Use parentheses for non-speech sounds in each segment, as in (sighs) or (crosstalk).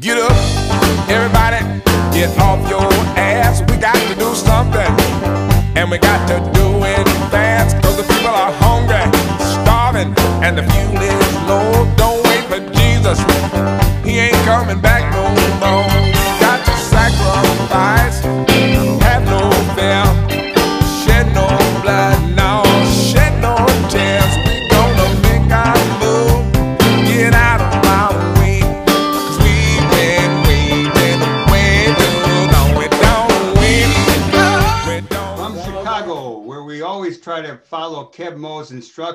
Get up,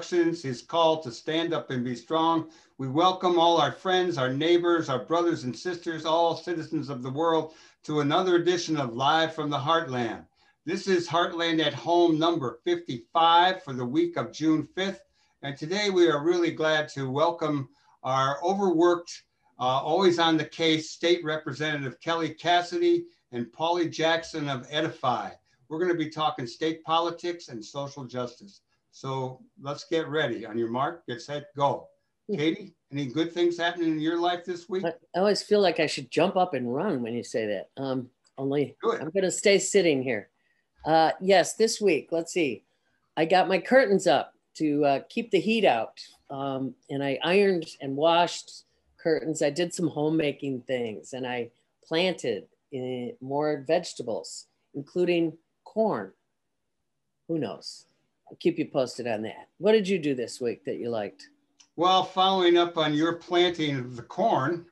instructions, his call to stand up and be strong. We welcome all our friends, our neighbors, our brothers and sisters, all citizens of the world to another edition of Live from the Heartland. This is Heartland at Home number 55 for the week of June 5th. And today we are really glad to welcome our overworked, uh, always on the case State Representative Kelly Cassidy and Pauly Jackson of Edify. We're going to be talking state politics and social justice. So let's get ready. On your mark, get set, go. Katie, any good things happening in your life this week? I always feel like I should jump up and run when you say that. Um, only. I'm going to stay sitting here. Uh, yes, this week, let's see. I got my curtains up to uh, keep the heat out. Um, and I ironed and washed curtains. I did some homemaking things and I planted uh, more vegetables, including corn. Who knows? I'll keep you posted on that. What did you do this week that you liked? Well, following up on your planting of the corn,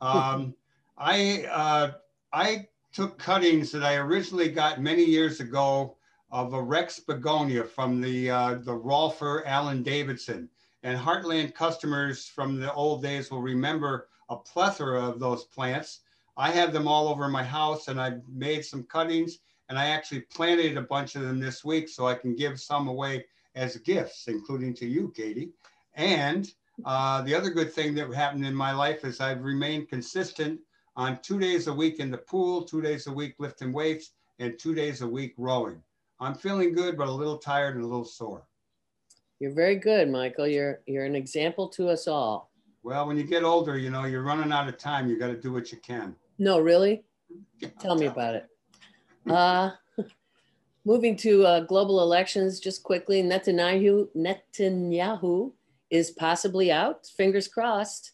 um, (laughs) I uh, I took cuttings that I originally got many years ago of a Rex begonia from the uh, the Rolfer Allen Davidson, and Heartland customers from the old days will remember a plethora of those plants. I have them all over my house, and I've made some cuttings, and I actually planted a bunch of them this week so I can give some away as gifts, including to you, Katie. And uh, the other good thing that happened in my life is I've remained consistent on two days a week in the pool, two days a week lifting weights, and two days a week rowing. I'm feeling good, but a little tired and a little sore. You're very good, Michael. You're you're an example to us all. Well, when you get older, you know, you're running out of time. You got to do what you can. No, really? (laughs) Tell me about it. Uh, (laughs) moving to uh, global elections, just quickly, Netanyahu Netanyahu is possibly out. Fingers crossed.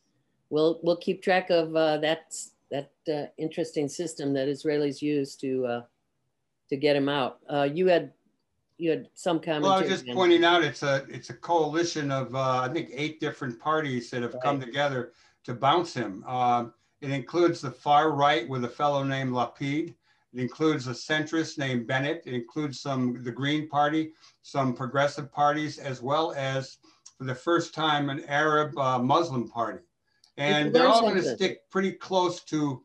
We'll we'll keep track of uh, that that uh, interesting system that Israelis use to uh, to get him out. Uh, you had you had some Well, I was just pointing out it's a it's a coalition of uh, I think eight different parties that have come together to bounce him. Um, it includes the far right with a fellow named Lapid. It includes a centrist named Bennett. It includes some the Green Party, some progressive parties, as well as for the first time an Arab uh, Muslim party. And they're all going to stick pretty close to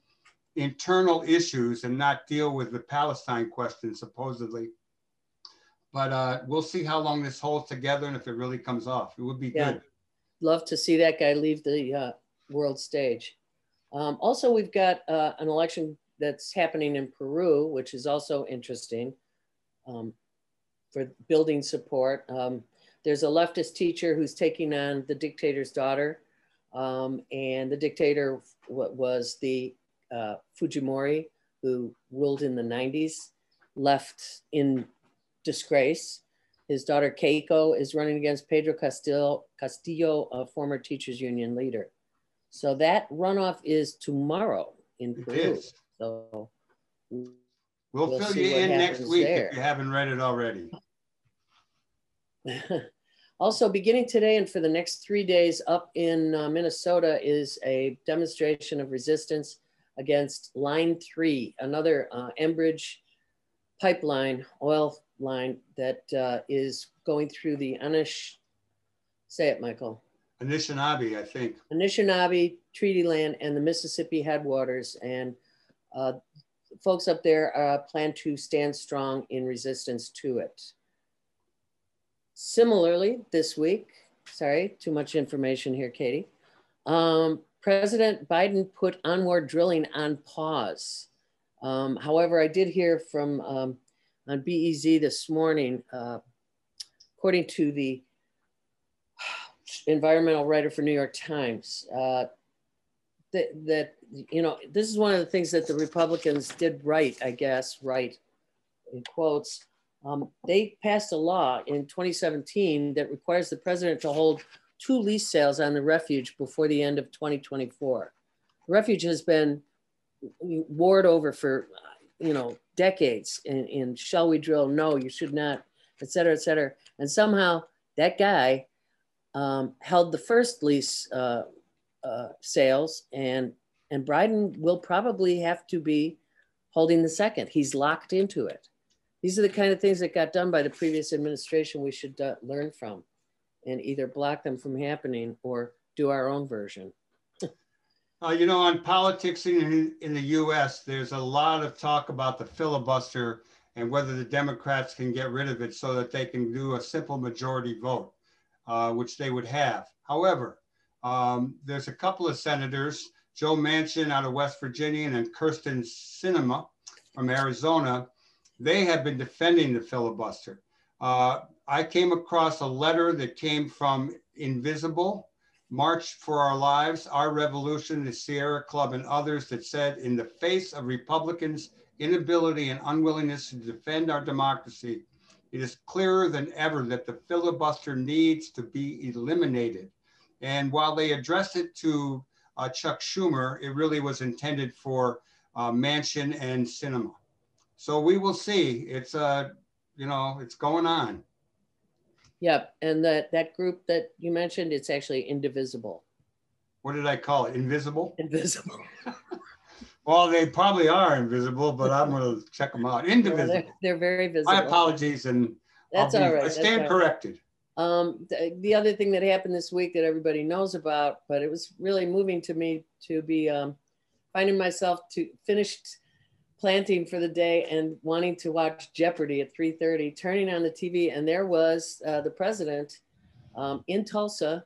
internal issues and not deal with the Palestine question, supposedly. But uh, we'll see how long this holds together and if it really comes off. It would be Yeah. good. love to see that guy leave the uh, world stage. Um, also, we've got uh, an election that's happening in Peru, which is also interesting um, for building support. Um, there's a leftist teacher who's taking on the dictator's daughter, um, and the dictator wa- was the uh, Fujimori, who ruled in the 90s, left in disgrace. His daughter Keiko is running against Pedro Castillo, Castillo, a former teachers union leader. So that runoff is tomorrow in Peru. is. So We'll, We'll fill you in next week there. if you haven't read it already. (laughs) also, beginning today and for the next three days up in uh, Minnesota is a demonstration of resistance against Line 3, another uh, Enbridge pipeline, oil line that uh, is going through the Anish, say it, Michael, Anishinaabe, I think. Anishinaabe, Treaty Land, and the Mississippi headwaters. And uh, folks up there uh, plan to stand strong in resistance to it. Similarly, this week, sorry, too much information here, Katie. Um, President Biden put onward drilling on pause. Um, however, I did hear from um, on BEZ this morning, uh, according to the (sighs) environmental writer for New York Times, uh, that, that, you know, this is one of the things that the Republicans did right, I guess, right, in quotes. Um, they passed a law in 2017 that requires the president to hold two lease sales on the refuge before the end of 2024. The refuge has been warred over for, you know, decades in, in shall we drill? No, you should not, et cetera, et cetera. And somehow that guy um, held the first lease uh, uh, sales and, and Biden will probably have to be holding the second. He's locked into it. These are the kind of things that got done by the previous administration we should uh, learn from and either block them from happening or do our own version. Uh, you know, on politics in, in the US, there's a lot of talk about the filibuster and whether the Democrats can get rid of it so that they can do a simple majority vote, uh, which they would have. However, um, there's a couple of senators, Joe Manchin out of West Virginia and Kyrsten Sinema from Arizona, they have been defending the filibuster. Uh, I came across a letter that came from Invisible, March for Our Lives, Our Revolution, the Sierra Club, and others that said, in the face of Republicans' inability and unwillingness to defend our democracy, it is clearer than ever that the filibuster needs to be eliminated. And while they addressed it to uh, Chuck Schumer, it really was intended for uh, Manchin and Sinema. So we will see. It's uh, you know, it's going on. Yep, and that that group that you mentioned, it's actually indivisible. What did I call it? Invisible. Invisible. (laughs) well, they probably are invisible, but I'm going to check them out. (laughs) Indivisible. they're, they're, very visible. My apologies, and that's be, all right. I stand corrected. Um, the, the, other thing that happened this week that everybody knows about, but it was really moving to me to be um, finding myself to finished planting for the day and wanting to watch Jeopardy at 3:30, turning on the TV, and there was uh, the president um, in Tulsa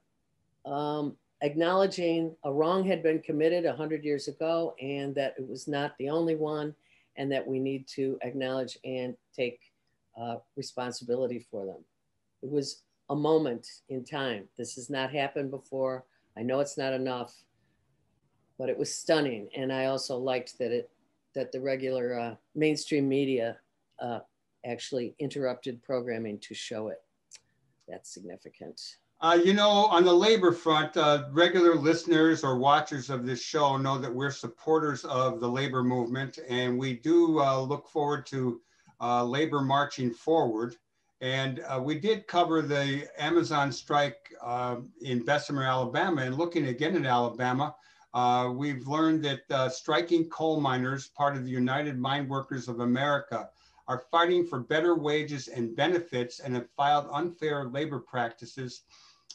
um, acknowledging a wrong had been committed 100 years ago and that it was not the only one and that we need to acknowledge and take uh, responsibility for them. It was a moment in time. This has not happened before. I know it's not enough, but it was stunning. And I also liked that it that the regular uh, mainstream media uh, actually interrupted programming to show it. That's significant. Uh, you know, on the labor front, uh, regular listeners or watchers of this show know that we're supporters of the labor movement, and we do uh, look forward to uh, labor marching forward. And we did cover the Amazon strike in Bessemer, Alabama, and looking again at Alabama, uh, we've learned that uh, striking coal miners, part of the United Mine Workers of America, are fighting for better wages and benefits and have filed unfair labor practices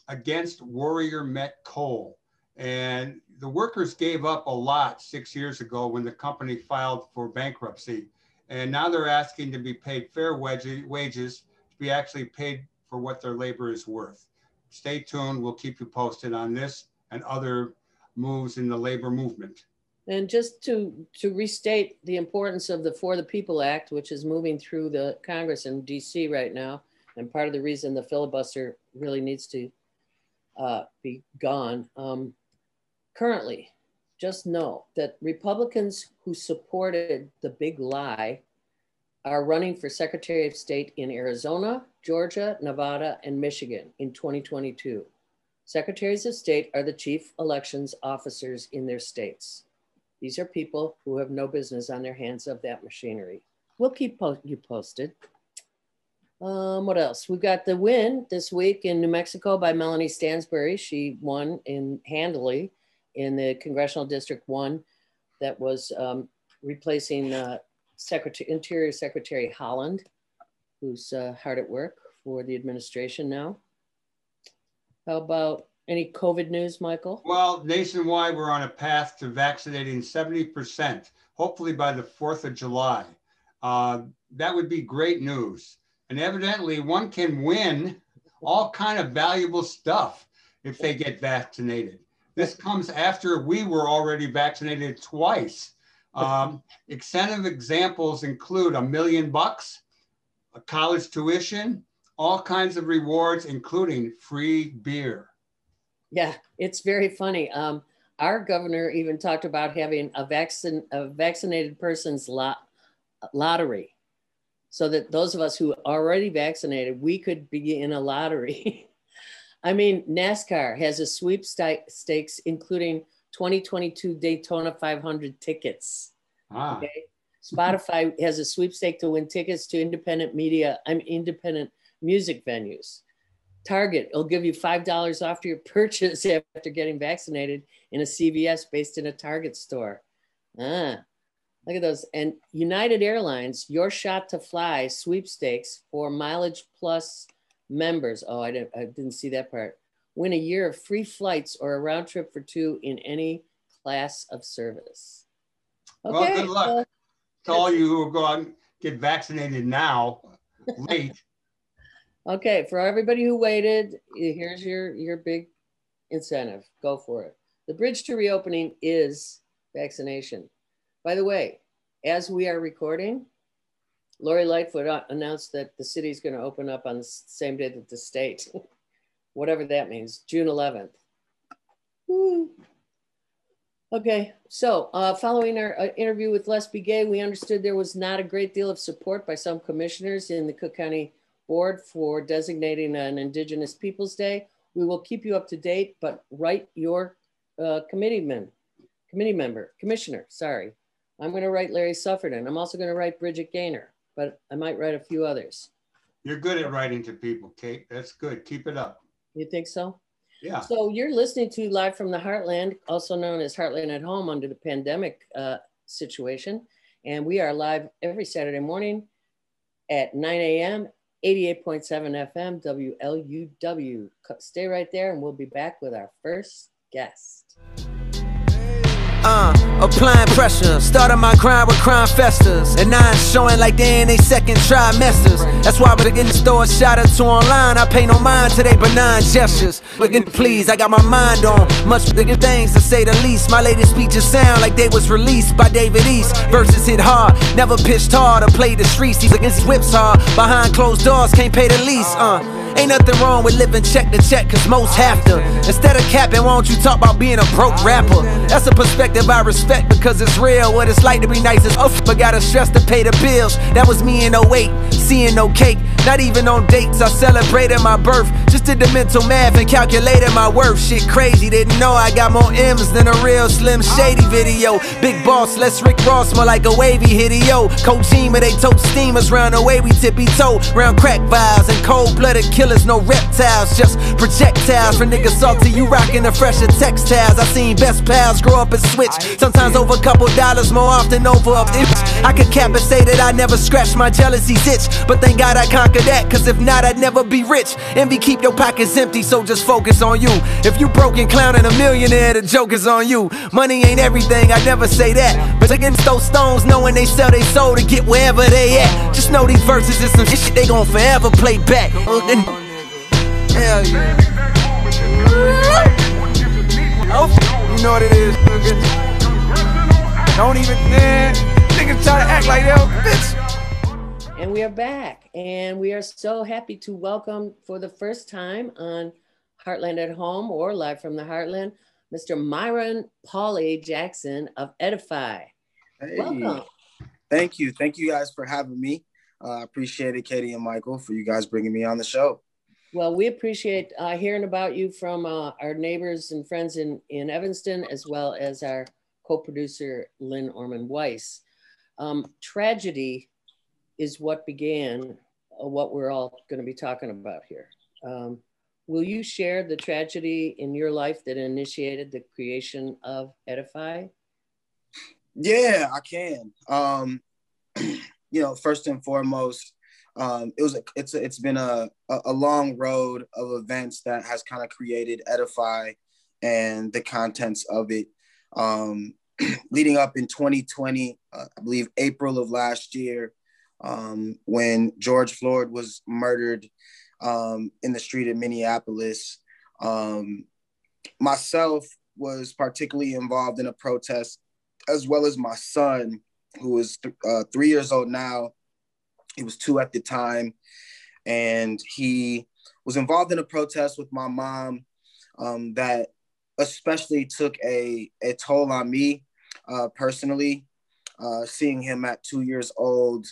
against Warrior Met Coal. And the workers gave up a lot six years ago when the company filed for bankruptcy. And now they're asking to be paid fair wages, be actually paid for what their labor is worth. Stay tuned. We'll keep you posted on this and other moves in the labor movement. And just to, to restate the importance of the For the People Act, which is moving through the Congress in DC right now, and part of the reason the filibuster really needs to uh, be gone. Um, currently, just know that Republicans who supported the big lie are running for Secretary of State in Arizona, Georgia, Nevada, and Michigan in 2022. Secretaries of state are the chief elections officers in their states. These are people who have no business on their hands of that machinery. We'll keep po you posted. Um, what else? We've got the win this week in New Mexico by Melanie Stansbury. She won in handily in the Congressional District 1 that was um, replacing uh, Secretary, Interior Secretary Haaland, who's uh, hard at work for the administration now. How about any COVID news, Michael? Well, nationwide, we're on a path to vaccinating 70%, hopefully by the 4th of July. Uh, that would be great news. And evidently, one can win all kind of valuable stuff if they get vaccinated. This comes after we were already vaccinated twice. Um, extensive examples include a million bucks, a college tuition, all kinds of rewards, including free beer. Yeah, it's very funny. Um, our governor even talked about having a vaccine a vaccinated person's lot, lottery so that those of us who are already vaccinated we could be in a lottery (laughs) i mean nascar has a sweepstakes including 2022 daytona 500 tickets ah. okay spotify (laughs) has a sweepstake to win tickets to independent media i'm mean, independent music venues Target will give you $5 off your (laughs) purchase after getting vaccinated in a CVS based in a Target store. Ah, look at those. And United Airlines, your shot to fly sweepstakes for mileage plus members. Oh, I didn't, I didn't see that part. Win a year of free flights or a round trip for two in any class of service. Okay, well, good luck to all you who go out and get vaccinated now, late. Okay, for everybody who waited, here's your your big incentive. Go for it. The bridge to reopening is vaccination. By the way, as we are recording, Lori Lightfoot uh, announced that the city is going to open up on the same day that the state, (laughs) whatever that means, June 11th. Woo. Okay, so uh, following our uh, interview with Les Begay, we understood there was not a great deal of support by some commissioners in the Cook County board for designating an Indigenous Peoples Day. We will keep you up to date, but write your uh, committeeman, committee member, commissioner, sorry. I'm going to write Larry Suffredin. I'm also going to write Bridget Gainer, but I might write a few others. You're good at writing to people, Kate. That's good. Keep it up. You think so? Yeah. So you're listening to Live from the Heartland, also known as Heartland at Home under the pandemic uh, situation. And we are live every Saturday morning at 9 a.m. 88.7 FM, WLUW. Stay right there and we'll be back with our first guest. Uh, applying pressure. Started my grind with crime festers. And now I'm showing like they in they second trimesters. That's why we're getting store shot at to online. I pay no mind to they benign gestures. Looking please, I got my mind on much bigger things to say the least. My latest speeches sound like they was released by David East. Verses hit hard, never pitched hard or played the streets. These against whips hard. Behind closed doors, can't pay the lease. Uh, ain't nothing wrong with living check to check, cause most have to. Instead of capping, why don't you talk about being a broke rapper? That's a perspective I respect because it's real. What it's like to be nice as off, but gotta stress to pay the bills. That was me in 08, seeing no cake, not even on dates. I celebrated my birth, just did the mental math and calculated my worth. Shit crazy, didn't know I got more M's than a real Slim Shady video. Big boss, less Rick Ross, more like a wavy. Coach team, they tote steamers round the way we tippy toe. Round crack vials and cold blooded killers, no reptiles, just projectiles. For niggas salty, you rockin' the fresher textiles. I seen best pals grow up and switch. Sometimes over a couple dollars, more often over a bitch. I could cap and say that I never scratched my jealousy's itch. But thank God I conquered that, cause if not, I'd never be rich. Envy keep your pockets empty, so just focus on you. If you broken clowning a millionaire, the joke is on you. Money ain't everything, I never say that. But against those stones, knowing they sell their soul to get wherever they at. Just know these verses is some shit they gon' forever play back. Mm-hmm. Hell yeah. Oh. You know what it is, nigga. Don't even, man. Niggas try to act like that, bitch. And we are back, and we are so happy to welcome for the first time on Heartland at Home or Live from the Heartland, Mr. Myron Pauly Jackson of Edify. Hey. Welcome. Thank you. Thank you guys for having me. I uh, appreciate it, Katie and Michael, for you guys bringing me on the show. Well, we appreciate uh, hearing about you from uh, our neighbors and friends in, in Evanston, as well as our co-producer, Lynn Orman Weiss. Um, tragedy is what began uh, what we're all gonna be talking about here. Um, will you share the tragedy in your life that initiated the creation of Edify? Yeah, I can. Um, (clears throat) you know, first and foremost, um, it was a, it's a, it's been a, a long road of events that has kind of created edify and the contents of it um, (clears throat) leading up in 2020 uh, i believe april of last year um, when george floyd was murdered um, in the street in minneapolis. Um, myself was particularly involved in a protest as well as my son who is th- uh, three years old now. He was two at the time, and he was involved in a protest with my mom um, that especially took a, a toll on me uh, personally, uh, seeing him at two years old,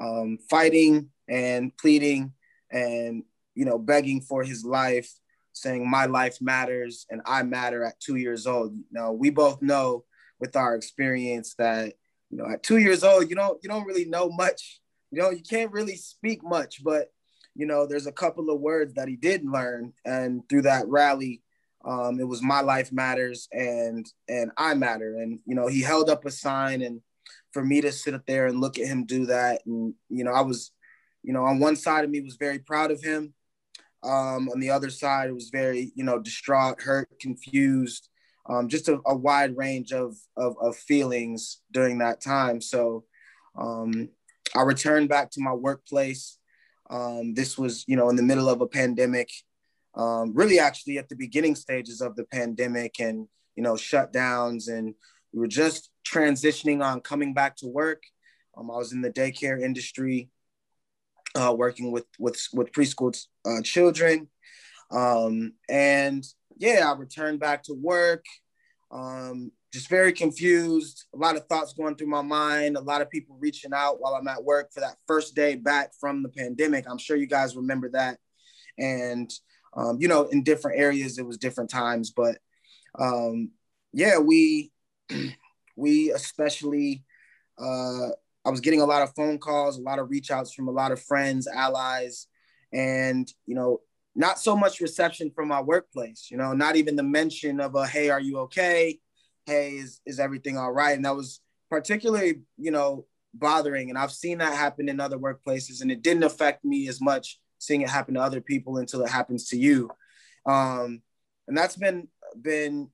um, fighting and pleading and, you know, begging for his life, saying my life matters and I matter at two years old. Now, we both know with our experience that, you know, at two years old, you don't, you don't really know much, you know, you can't really speak much, but, you know, there's a couple of words that he did learn. And through that rally, um, it was my life matters and and I matter. And you know, he held up a sign, and for me to sit up there and look at him do that, and you know, I was, you know, on one side of me was very proud of him. Um, on the other side, it was very, you know, distraught, hurt, confused, um, just a, a, wide range of, of, of feelings during that time. So um, I returned back to my workplace. Um, this was, you know, in the middle of a pandemic um, really actually at the beginning stages of the pandemic and you know shutdowns and we were just transitioning on coming back to work. Um, i was in the daycare industry uh, working with with with preschool uh, children. Um, and yeah i returned back to work. Um, just very confused. A lot of thoughts going through my mind. A lot of people reaching out while i'm at work for that first day back from the pandemic. I'm sure you guys remember that. And um, you know, in different areas, it was different times, but um, yeah, we (clears throat) we especially uh, I was getting a lot of phone calls, a lot of reach outs from a lot of friends, allies, and you know, not so much reception from my workplace. You know, not even the mention of a "Hey, are you okay? Hey, is is everything all right?" And that was particularly, you know, bothering. And I've seen that happen in other workplaces, and it didn't affect me as much seeing it happen to other people until it happens to you. Um, and that's been been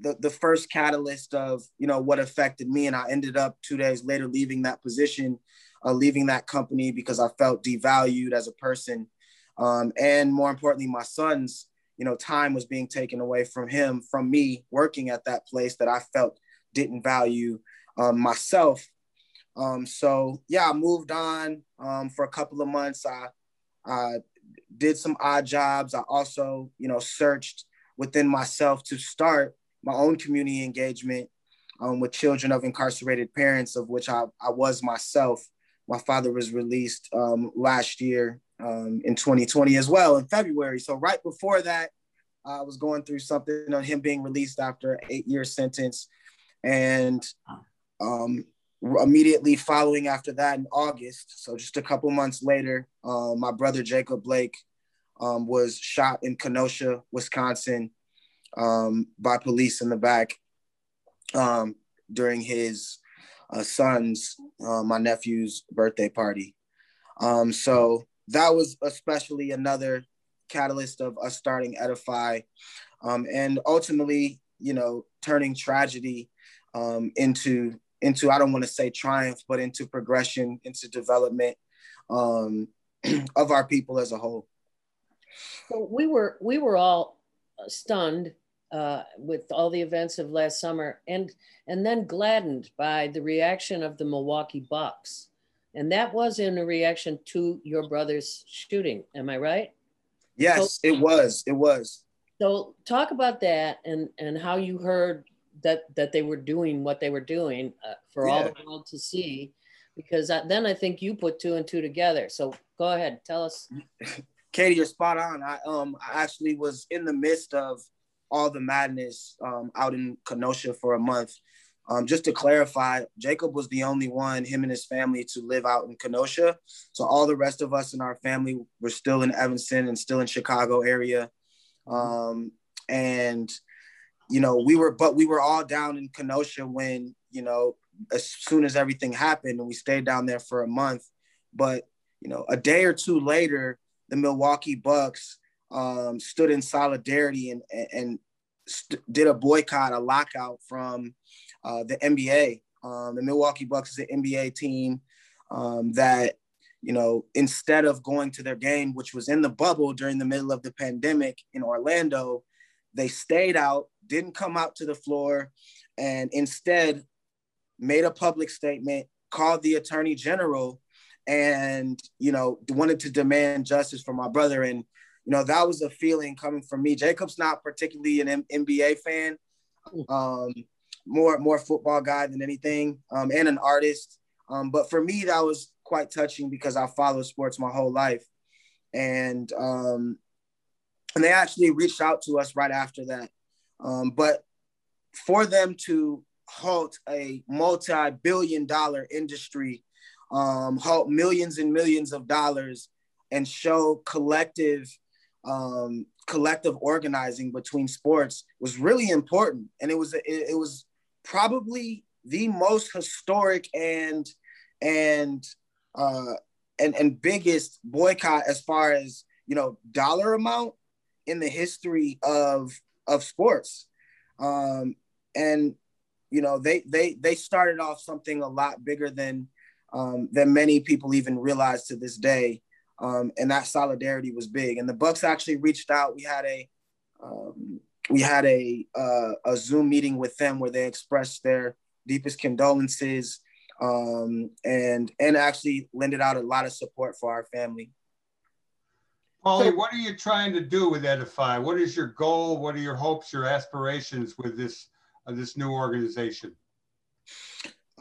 the, the first catalyst of you know what affected me. And i ended up two days later leaving that position uh, leaving that company because i felt devalued as a person. Um, and more importantly my son's you know time was being taken away from him from me working at that place that i felt didn't value um, myself. Um, so yeah i moved on um, for a couple of months. I I did some odd jobs. I also, you know, searched within myself to start my own community engagement um, with children of incarcerated parents, of which I, I was myself. My father was released um, last year um, in 2020 as well in February. So right before that, I was going through something on him being released after an eight-year sentence, and um, immediately following after that in August, so just a couple months later, um, my brother Jacob Blake um, was shot in Kenosha, Wisconsin, um, by police in the back um, during his uh, son's, uh, my nephew's birthday party. Um, so that was especially another catalyst of us starting Edify, um, and ultimately, you know, turning tragedy into into I don't want to say triumph, but into progression, into development um, (clears throat) of our people as a whole. We were we were all stunned uh, with all the events of last summer, and and then gladdened by the reaction of the Milwaukee Bucks, and that was in a reaction to your brother's shooting. Am I right? Yes, so, it was. It was. So talk about that and and how you heard that that they were doing what they were doing uh, for yeah. all the world to see because I, then i think you put two and two together so go ahead tell us (laughs) katie you're spot on i um i actually was in the midst of all the madness um, out in kenosha for a month. Um, just to clarify jacob was the only one him and his family to live out in kenosha. So all the rest of us in our family were still in evanston and still in chicago area. Um, and you know, we were, but we were all down in Kenosha when, you know, as soon as everything happened and we stayed down there for a month. But, you know, a day or two later, the Milwaukee Bucks um, stood in solidarity and, and st- did a boycott, a lockout from uh, the NBA. Um, the Milwaukee Bucks is an NBA team um, that, you know, instead of going to their game, which was in the bubble during the middle of the pandemic in Orlando, they stayed out, didn't come out to the floor, and instead made a public statement, called the attorney general, and you know wanted to demand justice for my brother. And you know, that was a feeling coming from me. Jacob's not particularly an M- NBA fan, um, more more football guy than anything, um, and an artist. Um, but for me, that was quite touching because I followed sports my whole life, and um, and they actually reached out to us right after that. Um, but for them to halt a multi-billion-dollar industry, um, halt millions and millions of dollars, and show collective um, collective organizing between sports was really important, and it was it, it was probably the most historic and and uh, and and biggest boycott as far as you know dollar amount in the history of of sports. Um, and you know they they they started off something a lot bigger than um, than many people even realize to this day. Um, and that solidarity was big. And the Bucks actually reached out. We had a um, we had a uh, a Zoom meeting with them where they expressed their deepest condolences um, and and actually lended out a lot of support for our family. Pauly, what are you trying to do with Edify? What is your goal? What are your hopes, your aspirations with this uh, this new organization?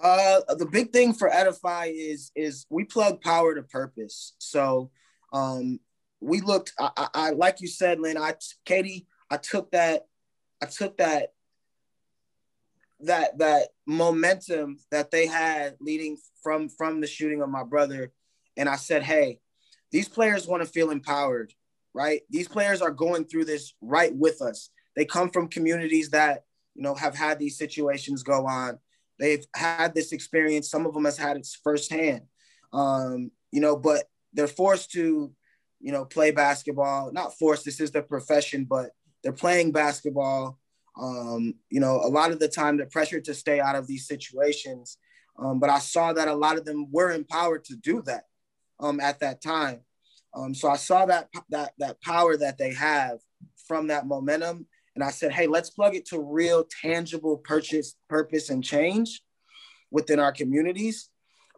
Uh, the big thing for Edify is is we plug power to purpose. So um, we looked. I, I, I like you said, Lynn. I Katie. I took that. I took that. That that momentum that they had leading from from the shooting of my brother, and I said, hey, these players want to feel empowered, right? These players are going through this right with us. They come from communities that, you know, have had these situations go on. They've had this experience. Some of them has had it firsthand, um, you know, but they're forced to, you know, play basketball. Not forced. This is their profession, but they're playing basketball. Um, you know, a lot of the time they're pressured to stay out of these situations. Um, but I saw that a lot of them were empowered to do that um, at that time. Um, so I saw that that that power that they have from that momentum, and I said, "Hey, let's plug it to real, tangible purchase, purpose, and change within our communities."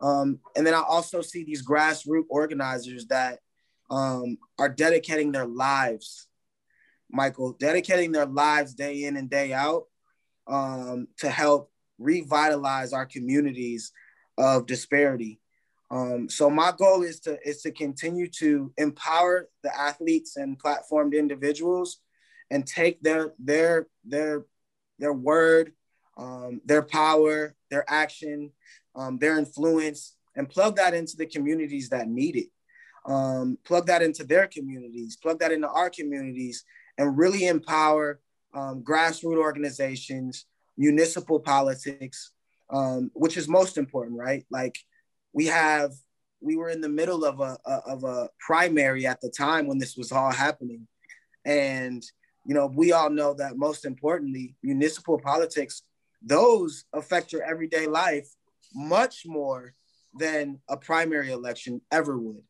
Um, and then I also see these grassroots organizers that um, are dedicating their lives, Michael, dedicating their lives day in and day out um, to help revitalize our communities of disparity. Um, so my goal is to is to continue to empower the athletes and platformed individuals, and take their their their their word, um, their power, their action, um, their influence, and plug that into the communities that need it. Um, plug that into their communities, plug that into our communities, and really empower um, grassroots organizations, municipal politics, um, which is most important, right? Like we have we were in the middle of a, a, of a primary at the time when this was all happening and you know we all know that most importantly municipal politics those affect your everyday life much more than a primary election ever would.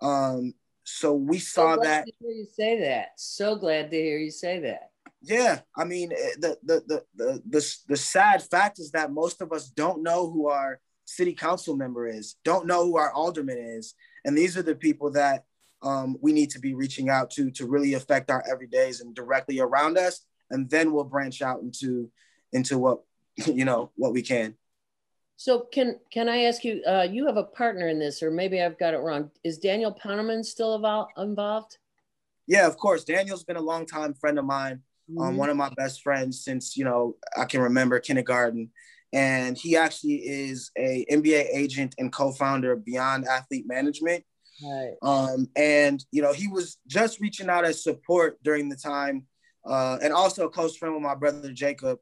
Um so we saw so that to hear you say that. So glad to hear you say that. Yeah i mean eh, the the the the, the, the sad fact is that most of us don't know who our city council member is, don't know who our alderman is. And these are the people that um, we need to be reaching out to to really affect our everydays and directly around us. And then we'll branch out into into what (laughs) you know what we can. So can can I ask you? Uh, you have a partner in this, or maybe I've got it wrong. Is Daniel Poneman still involved? Yeah, of course. Daniel's been a long time friend of mine. Um, mm-hmm. Um, one of my best friends since you know I can remember kindergarten and he actually is a NBA agent and co-founder of Beyond Athlete Management. Right. Um, and you know, he was just reaching out as support during the time, uh, and also a close friend with my brother Jacob.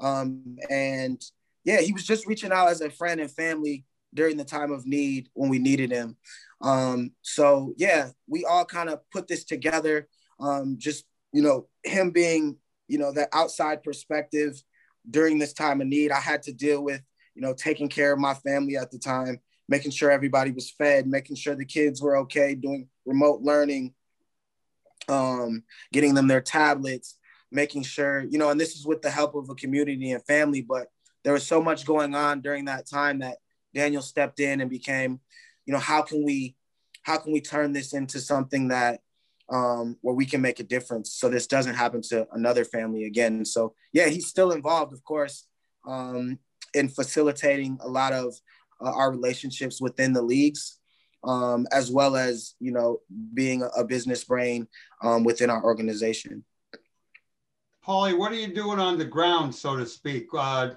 Um, and yeah, he was just reaching out as a friend and family during the time of need when we needed him. Um, so yeah, we all kind of put this together. Um, just you know, him being you know that outside perspective during this time of need, I had to deal with, you know, taking care of my family at the time, making sure everybody was fed, making sure the kids were okay, doing remote learning, um, getting them their tablets, making sure, you know, and this is with the help of a community and family, but there was so much going on during that time that Daniel stepped in and became, you know, how can we, how can we turn this into something that um, where we can make a difference so this doesn't happen to another family again. So yeah, he's still involved, of course, um, in facilitating a lot of uh, our relationships within the leagues, um, as well as you know being a, a business brain um, within our organization. Pauly, what are you doing on the ground, so to speak? Uh,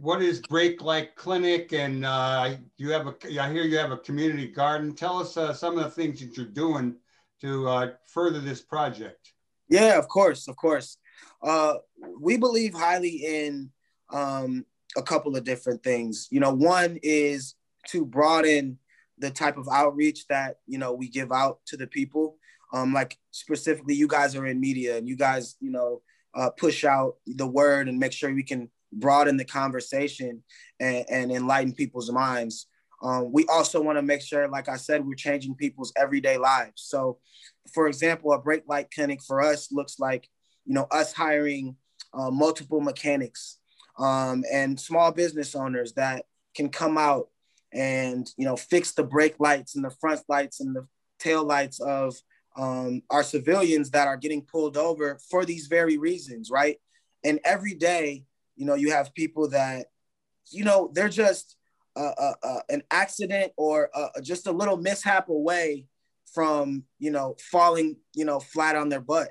what is Brake Light Clinic? And uh, you have a, I hear you have a community garden. Tell us uh, some of the things that you're doing to uh, further this project. Yeah, of course, of course. Uh, we believe highly in um, a couple of different things. You know, one is to broaden the type of outreach that you know we give out to the people. Um, like specifically, you guys are in media, and you guys, you know, uh, push out the word and make sure we can broaden the conversation and, and enlighten people's minds. Um, we also want to make sure, like I said, we're changing people's everyday lives. So, for example, a brake light clinic for us looks like, you know, us hiring uh, multiple mechanics um, and small business owners that can come out and, you know, fix the brake lights and the front lights and the tail lights of um, our civilians that are getting pulled over for these very reasons, right? And every day, you know, you have people that, you know, they're just uh, uh, uh, an accident or just a little mishap away from, you know, falling, you know, flat on their butt.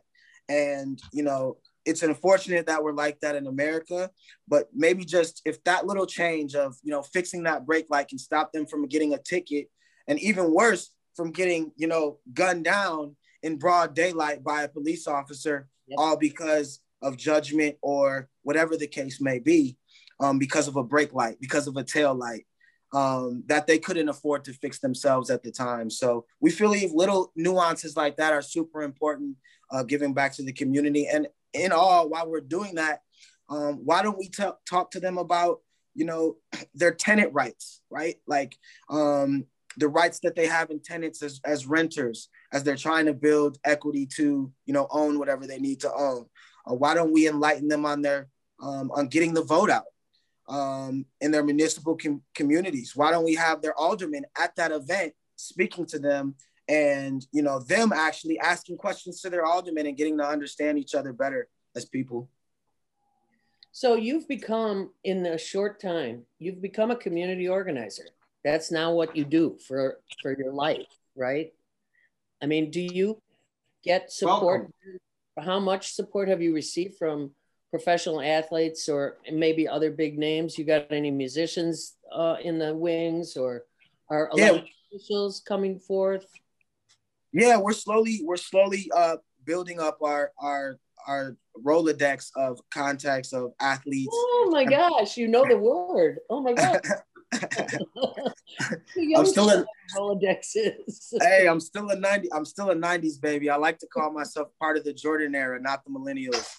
And, you know, it's unfortunate that we're like that in America, but maybe just if that little change of, you know, fixing that brake light can stop them from getting a ticket and even worse, from getting, you know, gunned down in broad daylight by a police officer, yep. all because of judgment or whatever the case may be, um, because of a brake light, because of a tail light. Um, that they couldn't afford to fix themselves at the time. So we feel like little nuances like that are super important, uh, giving back to the community. And in all, while we're doing that, um, why don't we t- talk to them about, you know, (clears throat) their tenant rights, right? Like um, the rights that they have in tenants as, as renters, as they're trying to build equity to, you know, own whatever they need to own. Uh, why don't we enlighten them on their um, on getting the vote out um, in their municipal com- communities? Why don't we have their aldermen at that event speaking to them and you know them actually asking questions to their aldermen and getting to understand each other better as people? So you've become in a short time, you've become a community organizer. That's now what you do for for your life, right? I mean, do you get support Welcome how much support have you received from professional athletes or maybe other big names? You got any musicians uh, in the wings or are yeah. officials coming forth? Yeah, we're slowly we're slowly uh, building up our our our Rolodex of contacts of athletes. Oh my gosh, you know the word. Oh my god. (laughs) (laughs) I'm still a Rolodex is. (laughs) hey, I'm still a 90. I'm still a 90s baby. I like to call myself part of the Jordan era, not the millennials.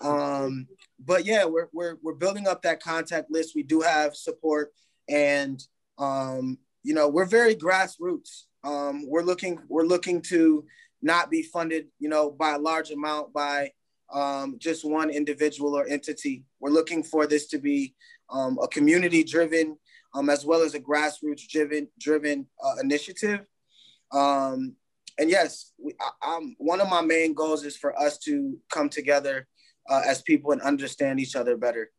Um, but yeah, we're we're we're building up that contact list. We do have support, and um, you know, we're very grassroots. Um, we're looking we're looking to not be funded, you know, by a large amount by um, just one individual or entity. We're looking for this to be um, a community driven um, as well as a grassroots driven driven uh, initiative. Um, and yes, we, I, one of my main goals is for us to come together uh, as people and understand each other better,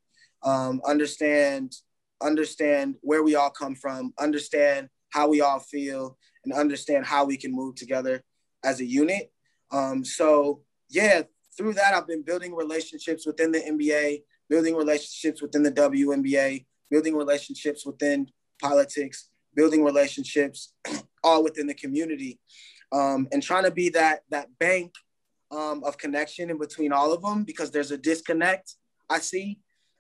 um, understand understand where we all come from, understand how we all feel, and understand how we can move together as a unit. Um, so yeah, through that, I've been building relationships within the NBA, building relationships within the WNBA, building relationships within politics, building relationships (clears throat) all within the community, um, and trying to be that that bank um, of connection in between all of them because there's a disconnect I see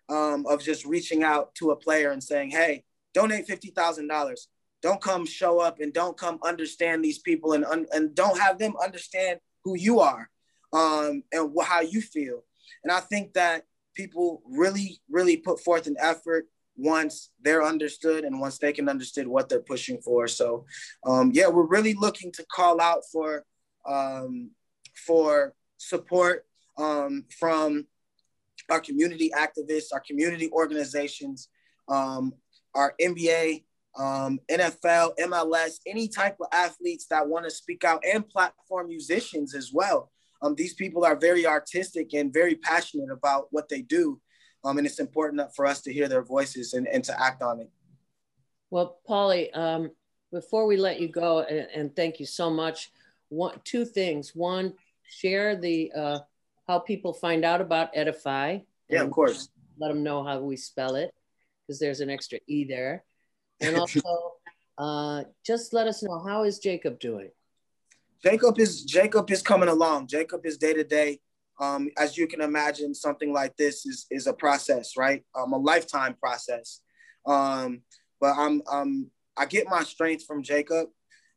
um, of just reaching out to a player and saying, "Hey, donate fifty thousand dollars. Don't come show up and don't come understand these people and and don't have them understand who you are um, and wh- how you feel." And I think that people really, really put forth an effort once they're understood and once they can understand what they're pushing for. So, um, yeah, we're really looking to call out for um, for support um, from our community activists, our community organizations, um, our NBA um, NFL, MLS, any type of athletes that want to speak out, and platform musicians as well. Um, these people are very artistic and very passionate about what they do. Um, and it's important for us to hear their voices and, and to act on it. Well, Pauly, um, before we let you go, and, and, thank you so much, one, two things. One, share the uh, how people find out about Edify. Yeah, of course. Let them know how we spell it because there's an extra E there. And also, uh, just let us know how is Jacob doing? Jacob is Jacob is coming along. Jacob is day to day. Um, as you can imagine, something like this is is a process, right? Um, a lifetime process. Um, but I'm um, I get my strength from Jacob.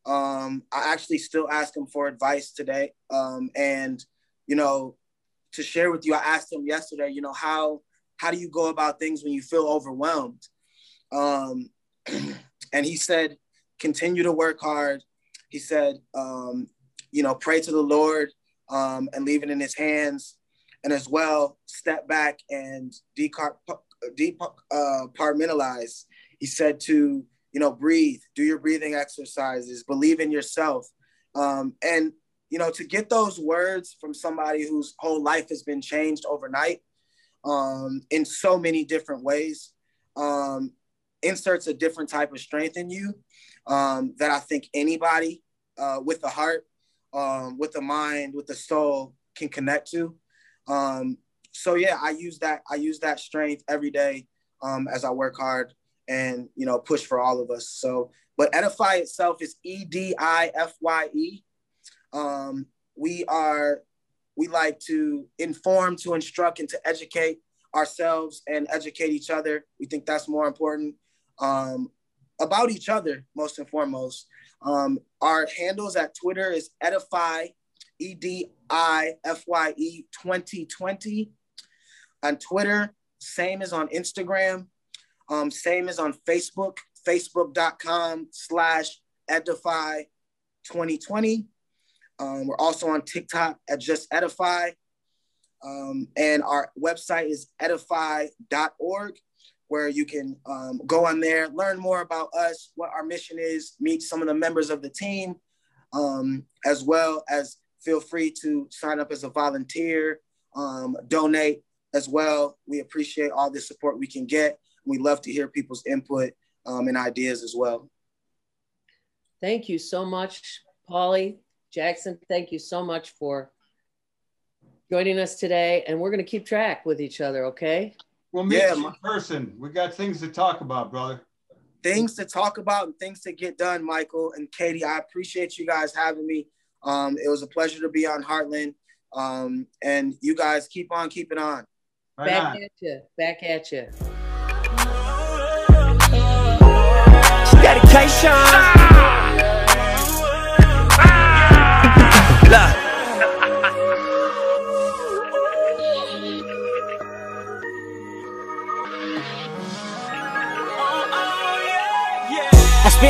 Um, I actually still ask him for advice today. Um, and you know, to share with you, I asked him yesterday. You know how how do you go about things when you feel overwhelmed? Um, (clears throat) and he said, continue to work hard. He said, um, you know, pray to the Lord um, and leave it in his hands. And as well, step back and departmentalize. Uh, he said to, you know, breathe, do your breathing exercises, believe in yourself. Um, and, you know, to get those words from somebody whose whole life has been changed overnight um, in so many different ways um, inserts a different type of strength in you um, that I think anybody uh, with the heart um, with the mind, with the soul can connect to. Um, so yeah, I use that. I use that strength every day um, as I work hard and you know push for all of us. So, but Edify itself is E D I F Y E. Um, we are we like to inform, to instruct, and to educate ourselves and educate each other. We think that's more important um, about each other, most and foremost. Um, our handles at Twitter is Edify, E D I F Y E 2020. On Twitter, same as on Instagram, um, same as on Facebook, facebook.com slash Edify 2020. Um, we're also on TikTok at Just Edify. Um, and our website is edify.org where you can um, go on there, learn more about us, what our mission is, meet some of the members of the team, um, as well as feel free to sign up as a volunteer, um, donate as well. We appreciate all the support we can get. We love to hear people's input um, and ideas as well. Thank you so much, Pauly Jackson, thank you so much for joining us today. And we're going to keep track with each other, okay? We'll meet yeah, you in person. We got things to talk about, brother. Things to talk about and things to get done, Michael and Katie. I appreciate you guys having me. Um, it was a pleasure to be on Heartland. Um, and you guys keep on keeping on. Right Back on. at you. Back at you. Dedication. Ah! Spent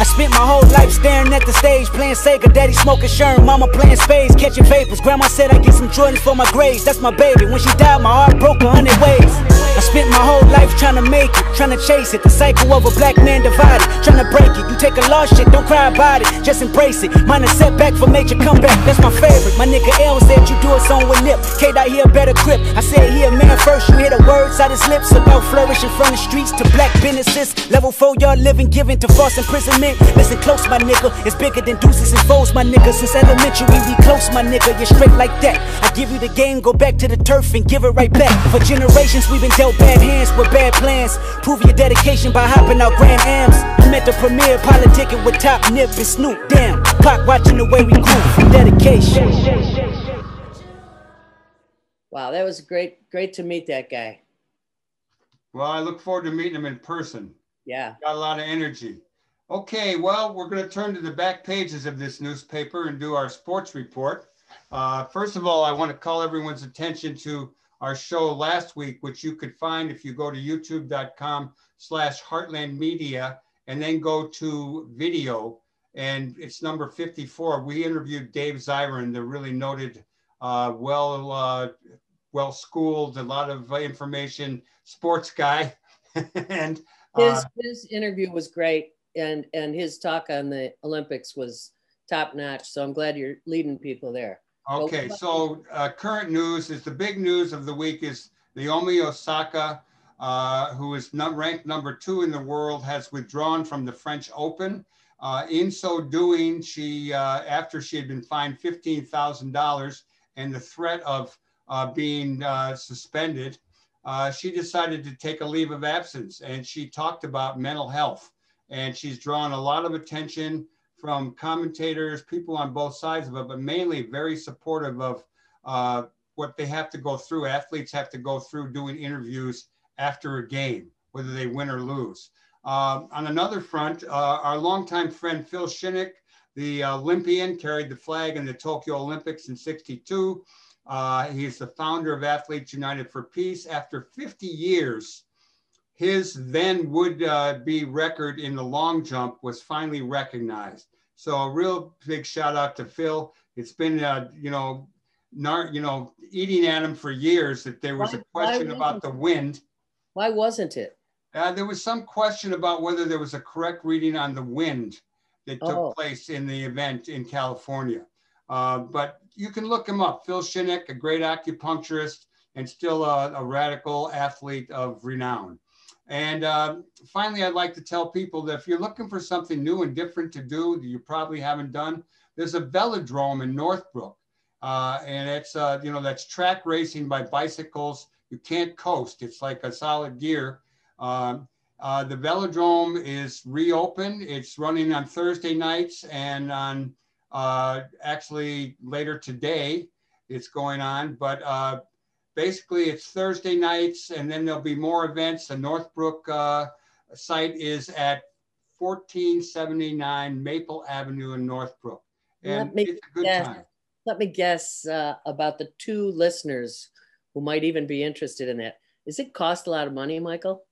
I spent my whole life staring at the stage, playing Sega, daddy smoking Sherm, mama playing spades, catching vapors. Grandma said I get some Jordans for my grades, that's my baby. When she died, my heart broke a hundred ways. I spent my whole life trying to make it, trying to chase it. The cycle of a black man divided, trying to break it. You take a lost shit, don't cry about it, just embrace it. Mine a setback for major comeback, that's my favorite. My nigga L said you do a song with Nip. K dot here better grip. I said here, man, first you hear the words out his lips about flourishing from the streets to black businesses. Level four, y'all living, giving to false imprisonment. Listen close my nigga. It's bigger than deuces and foes, my nigga. Since elementary, we close, my nigga. You're straight like that. I give you the game, go back to the turf and give it right back. For generations, we've been dealt bad hands with bad plans. Prove your dedication by hopping out Grand Ams. I'm at the premiere, politicking with Top Nip and Snoop. Damn, Pac watching the way we grew from dedication. Wow, that was great. Great to meet that guy. Well, I look forward to meeting him in person. Yeah. Got a lot of energy. Okay, well, we're going to turn to the back pages of this newspaper and do our sports report. Uh, first of all, I want to call everyone's attention to our show last week, which you could find if you go to youtube.com slash heartland media and then go to video and it's number 54. We interviewed Dave Zirin, the really noted, uh, well, uh, well schooled, a lot of information sports guy, (laughs) and uh, his his interview was great, and and his talk on the Olympics was top notch. So I'm glad you're leading people there. Okay, so uh, current news is the big news of the week is Naomi Osaka, uh, who is num ranked number two in the world, has withdrawn from the French Open. Uh, in so doing, she, uh, after she had been fined $15,000 and the threat of uh, being uh, suspended, uh, she decided to take a leave of absence and she talked about mental health. And she's drawn a lot of attention from commentators, people on both sides of it, but mainly very supportive of uh, what they have to go through. Athletes have to go through doing interviews after a game, whether they win or lose. Um, on another front, uh, our longtime friend Phil Shinnick, the Olympian, carried the flag in the Tokyo Olympics in 62. Uh, he's the founder of Athletes United for Peace. After 50 years, his then would uh, be record in the long jump was finally recognized. So a real big shout out to Phil. It's been, uh, you know, nar- you know, eating at him for years that there was why, a question about the wind. Why wasn't it? Uh, there was some question about whether there was a correct reading on the wind that took oh. place in the event in California. Uh, but you can look him up. Phil Shinnick, a great acupuncturist and still a, a radical athlete of renown. And uh, finally, I'd like to tell people that if you're looking for something new and different to do that you probably haven't done, there's a velodrome in Northbrook. Uh, and it's, uh, you know, that's track racing by bicycles. You can't coast. It's like a solid gear. Um, uh, the velodrome is reopened. It's running on Thursday nights and on uh, actually later today it's going on. But uh, basically it's Thursday nights and then there'll be more events. The Northbrook uh, site is at 1479 Maple Avenue in Northbrook. And let me it's a good guess, time. Let me guess uh, about the two listeners who might even be interested in that. Does it cost a lot of money, Michael?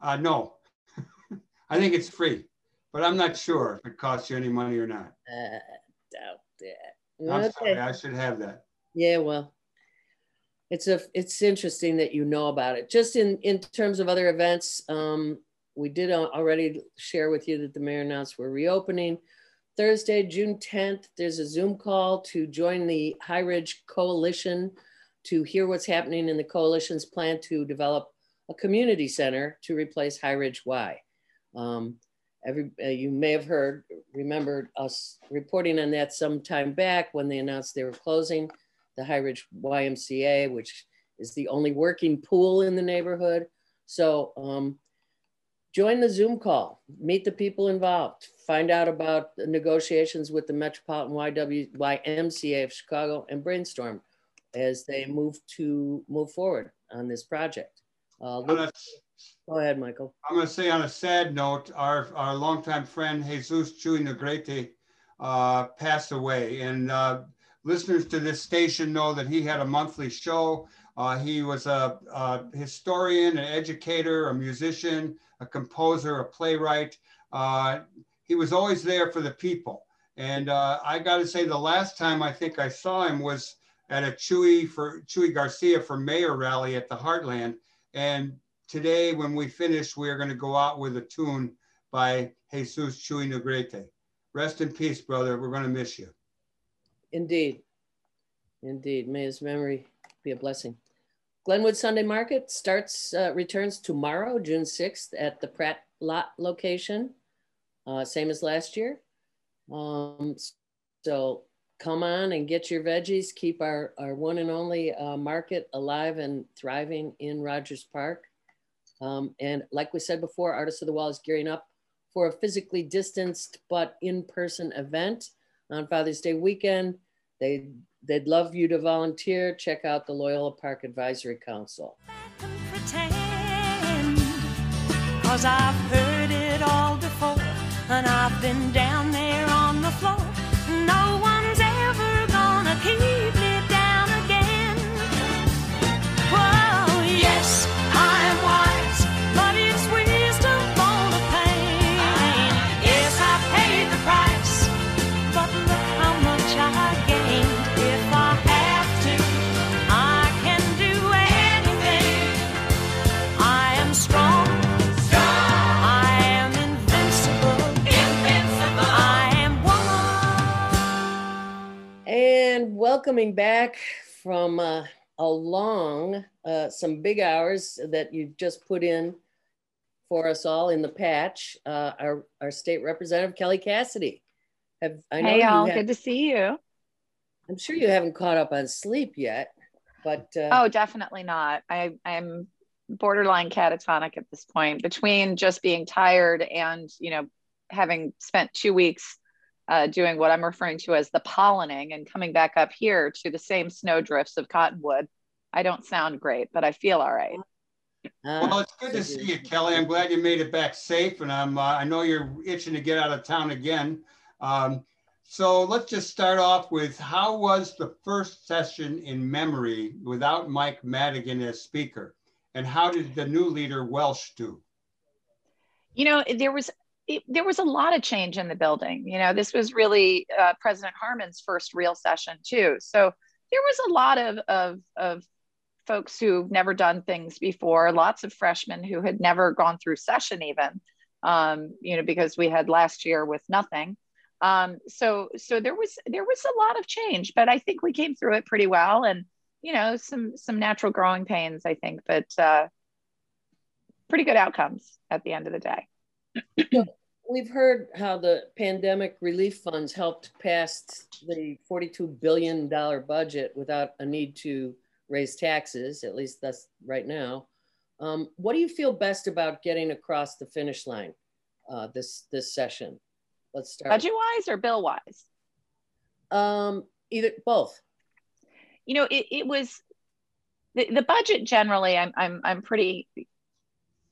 Uh, no, (laughs) I think it's free, but I'm not sure if it costs you any money or not. Uh, doubt that. I'm okay. sorry, I should have that. Yeah, well, it's a it's interesting that you know about it. Just in in terms of other events, um, we did already share with you that the mayor announced we're reopening Thursday, June 10th. There's a Zoom call to join the High Ridge Coalition to hear what's happening in the coalition's plan to develop a community center to replace High Ridge Y. Um, every, uh, you may have heard, remembered us reporting on that some time back when they announced they were closing the High Ridge YMCA, which is the only working pool in the neighborhood. So um, join the Zoom call, meet the people involved, find out about the negotiations with the Metropolitan YW, YMCA of Chicago and brainstorm as they move to move forward on this project. Uh, go ahead, Michael. I'm going to say on a sad note, our, our longtime friend Jesus Chuy Negrete uh, passed away. And uh, listeners to this station know that he had a monthly show. Uh, he was a, a, historian, an educator, a musician, a composer, a playwright. Uh, he was always there for the people. And uh, I got to say, the last time I think I saw him was at a Chuy for Chuy Garcia for mayor rally at the Heartland. And today, when we finish, we are going to go out with a tune by Jesus Chuy Negrete. Rest in peace, brother. We're going to miss you. Indeed. Indeed. May his memory be a blessing. Glenwood Sunday Market starts, uh, returns tomorrow, June 6th at the Pratt Lot location, uh, same as last year. Um, so come on and get your veggies. Keep our, our one and only uh, market alive and thriving in Rogers Park. Um, and like we said before, Artists of the Wall is gearing up for a physically distanced but in-person event on Father's Day weekend. They, they'd love you to volunteer. Check out the Loyola Park Advisory Council. Cause I've heard it all before, and I've been down welcoming back from uh, a long, uh, some big hours that you've just put in for us all in the patch, uh, our, our state representative, Kelly Cassidy. Have, I know hey, all, good to see you. I'm sure you haven't caught up on sleep yet, but. Uh, oh, definitely not. I, I'm borderline catatonic at this point between just being tired and, you know, having spent two weeks uh, doing what I'm referring to as the pollening and coming back up here to the same snow drifts of Cottonwood. I don't sound great, but I feel all right. Uh, well, it's good to see you, Kelly. I'm glad you made it back safe, and I'm uh, I know you're itching to get out of town again. Um, so let's just start off with how was the first session in memory without Mike Madigan as speaker, and how did the new leader Welch do? You know, there was it, there was a lot of change in the building. You know, this was really uh, President Harmon's first real session too. So there was a lot of, of, of folks who've never done things before, lots of freshmen who had never gone through session even, um, you know, because we had last year with nothing. Um, so, so there was, there was a lot of change, but I think we came through it pretty well and, you know, some, some natural growing pains, I think, but uh, pretty good outcomes at the end of the day. We've heard how the pandemic relief funds helped pass the $42 billion budget without a need to raise taxes, at least that's right now. Um, what do you feel best about getting across the finish line uh, this, this session? Let's start. Budget wise or bill wise? Um, either, both. You know, it, it was, the, the budget generally, I'm, I'm, I'm pretty,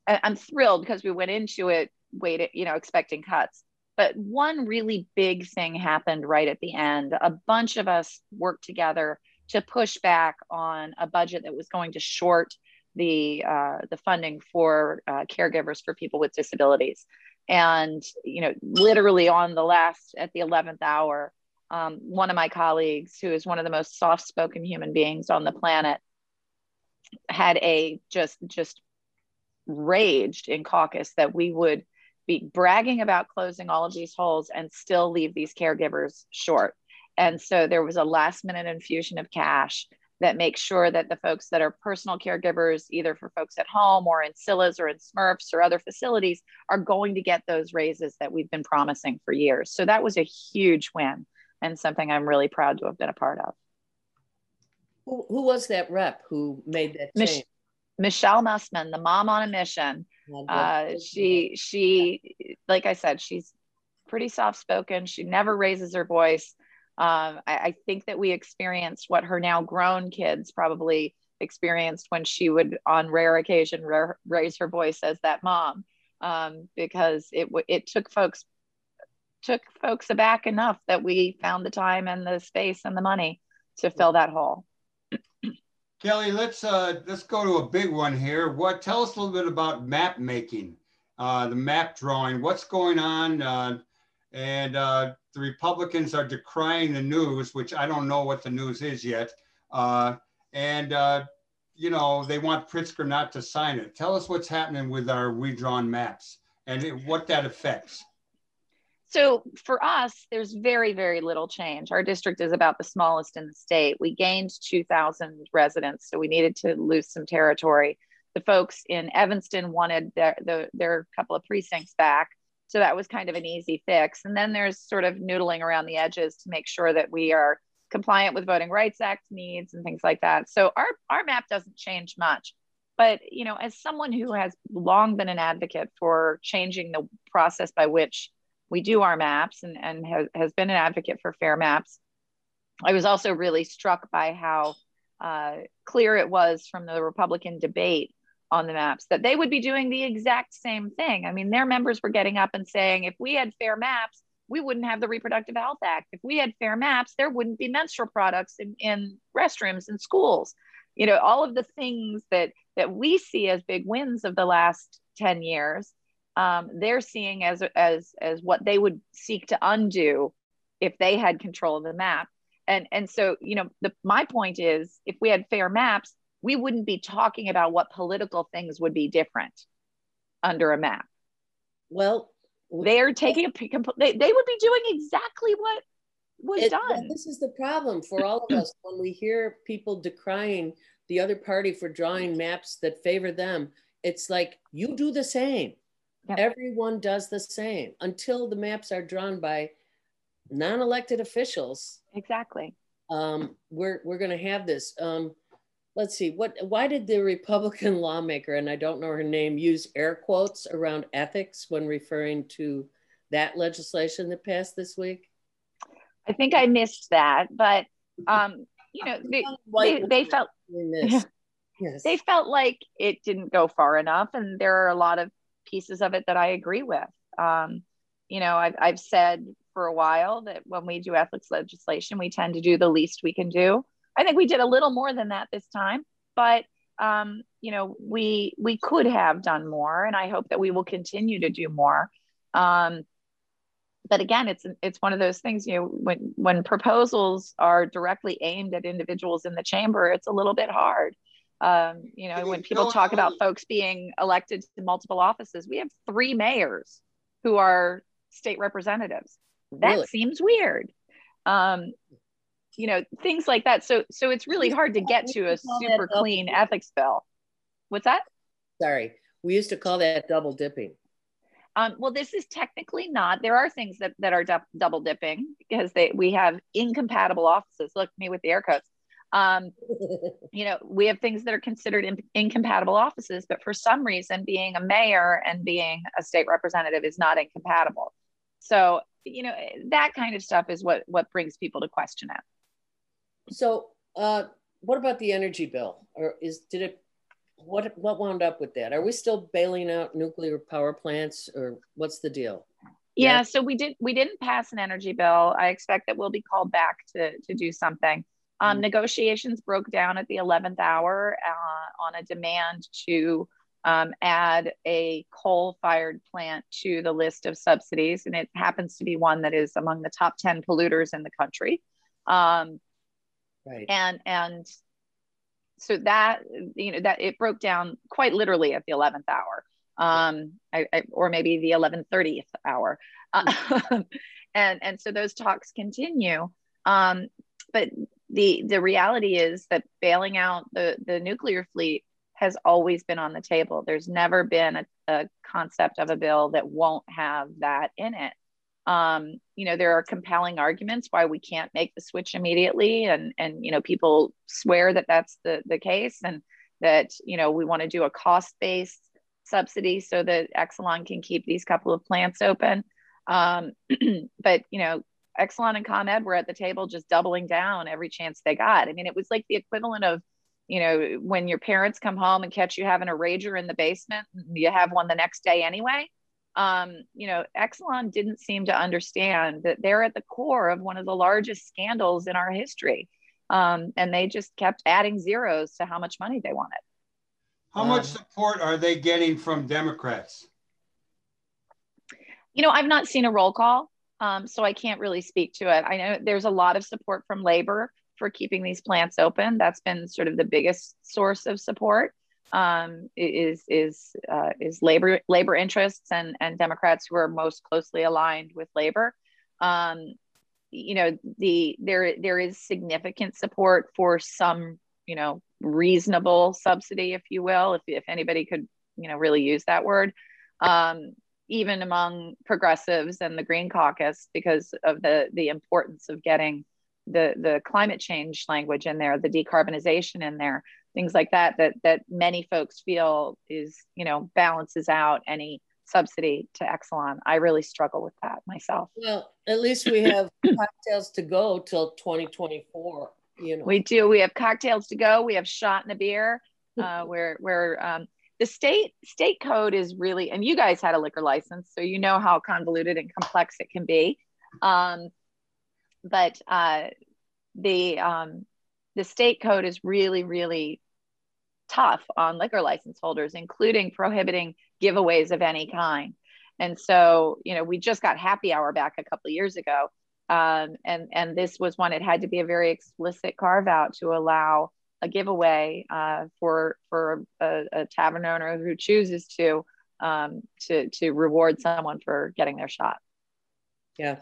I'm thrilled because we went into it waited, you know, expecting cuts. But one really big thing happened right at the end. A bunch of us worked together to push back on a budget that was going to short the uh, the funding for uh, caregivers for people with disabilities. And you know, literally on the last at the eleventh hour, um, one of my colleagues, who is one of the most soft-spoken human beings on the planet, had a just just raged in caucus that we would be bragging about closing all of these holes and still leave these caregivers short. And so there was a last minute infusion of cash that makes sure that the folks that are personal caregivers, either for folks at home or in CILAs or in SMRFs or other facilities, are going to get those raises that we've been promising for years. So that was a huge win and something I'm really proud to have been a part of. Who, who was that rep who made that change? Mich- Michelle Mussman, the mom on a mission, uh, she she like I said, she's pretty soft spoken. She never raises her voice. Um, I, I, think that we experienced what her now grown kids probably experienced when she would, on rare occasion, ra- raise her voice as that mom, um, because it it took folks took folks aback enough that we found the time and the space and the money to fill that hole. Kelly, let's uh, let's go to a big one here. What tell us a little bit about map making, uh, the map drawing. What's going on? Uh, and uh, the Republicans are decrying the news, which I don't know what the news is yet. Uh, and uh, you know they want Pritzker not to sign it. Tell us what's happening with our redrawn maps and it, what that affects. So for us, there's very, very little change. Our district is about the smallest in the state. We gained 2,000 residents, so we needed to lose some territory. The folks in Evanston wanted their, the, their couple of precincts back. So that was kind of an easy fix. And then there's sort of noodling around the edges to make sure that we are compliant with Voting Rights Act needs and things like that. So our, our map doesn't change much. But you know, as someone who has long been an advocate for changing the process by which we do our maps and, and has, has been an advocate for fair maps. I was also really struck by how uh, clear it was from the Republican debate on the maps that they would be doing the exact same thing. I mean, their members were getting up and saying, if we had fair maps, we wouldn't have the Reproductive Health Act. If we had fair maps, there wouldn't be menstrual products in, in restrooms in schools. You know, all of the things that that we see as big wins of the last 10 years um, they're seeing as as as what they would seek to undo if they had control of the map and and so you know the my point is if we had fair maps we wouldn't be talking about what political things would be different under a map well they're taking a they, they would be doing exactly what was It- done. This is the problem for all of us when we hear people decrying the other party for drawing maps that favor them. It's like you do the same. Yep. Everyone does the same until the maps are drawn by non-elected officials. Exactly. Um, we're we're going to have this. Um, let's see what. Why did the Republican (laughs) lawmaker and I don't know her name use air quotes around ethics when referring to that legislation that passed this week? I think I missed that, but um, you know, they, they, they felt. Yes. (laughs) they felt like it didn't go far enough, and there are a lot of pieces of it that I agree with. Um, you know, I've, I've said for a while that when we do ethics legislation, we tend to do the least we can do. I think we did a little more than that this time, but um, you know, we we could have done more, and I hope that we will continue to do more. Um, but again, it's it's one of those things. You know, when when proposals are directly aimed at individuals in the chamber, it's a little bit hard. Um, you know, when people talk about folks being elected to multiple offices, we have three mayors who are state representatives. That Really? seems weird. Um, you know, things like that. So so it's really hard to get to a We call that super clean ethics bill. What's that? Sorry, we used to call that double dipping. Um, well, this is technically not. There are things that, that are dou- double dipping because they we have incompatible offices. Look, me with the air quotes. Um, (laughs) you know, we have things that are considered in, incompatible offices, but for some reason, being a mayor and being a state representative is not incompatible. So, you know, that kind of stuff is what what brings people to question it. So, uh, what about the energy bill? Or is did it? What what wound up with that? Are we still bailing out nuclear power plants, or what's the deal? Yeah, Yeah. so we did we didn't pass an energy bill. I expect that we'll be called back to to do something. Um, Mm. Negotiations broke down at the 11th hour uh, on a demand to um, add a coal fired plant to the list of subsidies, and it happens to be one that is among the top 10 polluters in the country. Um, Right. and and so that you know that it broke down quite literally at the 11th hour um I, I, or maybe the 11:30th hour um, (laughs) and and so those talks continue um but the the reality is that bailing out the the nuclear fleet has always been on the table. There's never been a, a concept of a bill that won't have that in it. Um, you know there are compelling arguments why we can't make the switch immediately and and you know people swear that that's the the case and that you know we want to do a cost based subsidy so that exelon can keep these couple of plants open. Um, (clears throat) but you know exelon and comed were at the table just doubling down every chance they got i mean it was like the equivalent of you know when your parents come home and catch you having a rager in the basement you have one the next day anyway um, you know, Exelon didn't seem to understand that they're at the core of one of the largest scandals in our history. Um, and they just kept adding zeros to how much money they wanted. How much Um, support are they getting from Democrats? You know, I've not seen a roll call, um, so I can't really speak to it. I know there's a lot of support from labor for keeping these plants open. That's been sort of the biggest source of support. Um, is is uh, is labor labor interests and and Democrats who are most closely aligned with labor. Um, you know, the there there is significant support for some you know reasonable subsidy, if you will, if if anybody could you know really use that word. Um, even among progressives and the Green Caucus because of the the importance of getting the the climate change language in there, the decarbonization in there, things like that that that many folks feel is you know balances out any subsidy to Exelon. I really struggle with that myself. Well, at least we have (laughs) cocktails to go till 2024. You know, We do. We have cocktails to go. We have shot and a beer. Uh, (laughs) where where um, the state state code is really, and you guys had a liquor license, so you know how convoluted and complex it can be. Um, but uh, the um, the state code is really really tough on liquor license holders, including prohibiting giveaways of any kind. And so, you know, we just got happy hour back a couple years ago, um, and and this was one. It had to be a very explicit carve out to allow a giveaway uh, for for a, a tavern owner who chooses to um, to to reward someone for getting their shot. yeah.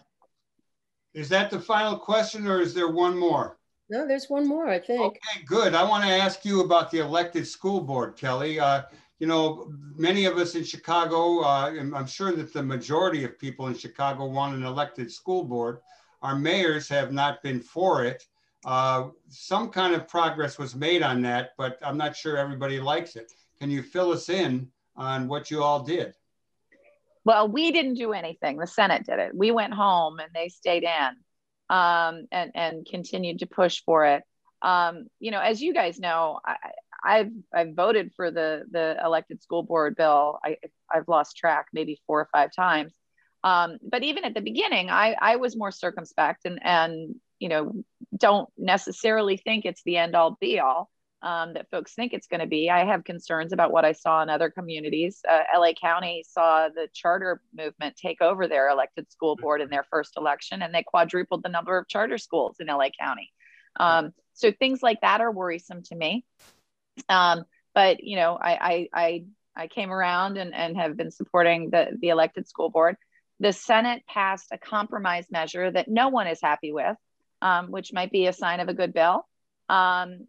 Is that the final question or is there one more? No, there's one more, I think. Okay, good. I want to ask you about the elected school board, Kelly. Uh, you know, many of us in Chicago, uh, I'm sure that the majority of people in Chicago want an elected school board. Our mayors have not been for it. Uh, some kind of progress was made on that, but I'm not sure everybody likes it. Can you fill us in on what you all did? Well, we didn't do anything. The Senate did it. We went home and they stayed in um, and and continued to push for it. Um, you know, as you guys know, I, I've I've voted for the the elected school board bill. I I've lost track, maybe four or five times. Um, but even at the beginning, I I was more circumspect and and you know don't necessarily think it's the end all be all um, that folks think it's going to be. I have concerns about what I saw in other communities. Uh, LA County saw the charter movement take over their elected school board in their first election, and they quadrupled the number of charter schools in LA County. Um, so things like that are worrisome to me. Um, but you know, I, I, I I came around and, and have been supporting the, the elected school board. The Senate passed a compromise measure that no one is happy with, um, which might be a sign of a good bill. Um,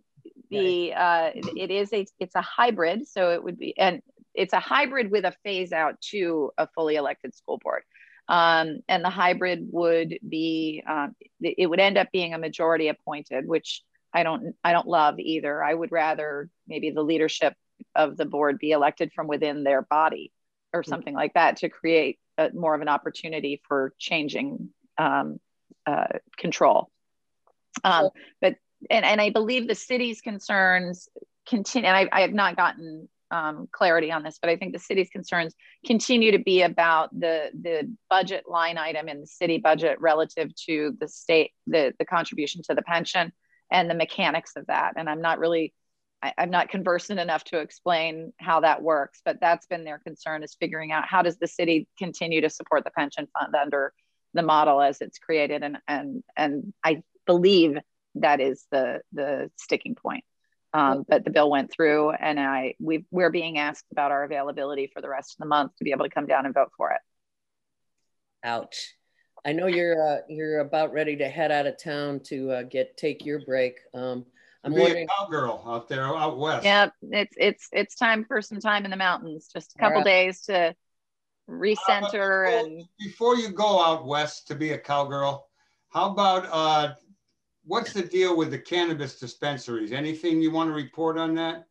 the uh, it is a it's a hybrid, so it would be and it's a hybrid with a phase out to a fully elected school board. Um, and the hybrid would be um, it would end up being a majority appointed, which I don't I don't love either. I would rather maybe the leadership of the board be elected from within their body or mm-hmm. something like that to create a, more of an opportunity for changing um, uh, control. Um, but and, and I believe the city's concerns continue. And I, I have not gotten um, clarity on this, but I think the city's concerns continue to be about the the budget line item in the city budget relative to the state the the contribution to the pension and the mechanics of that. And I'm not really I, am not conversant enough to explain how that works, but that's been their concern is figuring out how does the city continue to support the pension fund under the model as it's created and and and I believe that is the the sticking point. Um, but the bill went through, and I we we're being asked about our availability for the rest of the month to be able to come down and vote for it. Ouch! I know you're uh, you're about ready to head out of town to uh, get take your break. Um, I'm be wondering, a cowgirl out there out west. Yeah, it's it's it's time for some time in the mountains. Just a couple right. days to recenter uh, before, and. Before you go out west to be a cowgirl, how about uh, what's the deal with the cannabis dispensaries? Anything you want to report on that?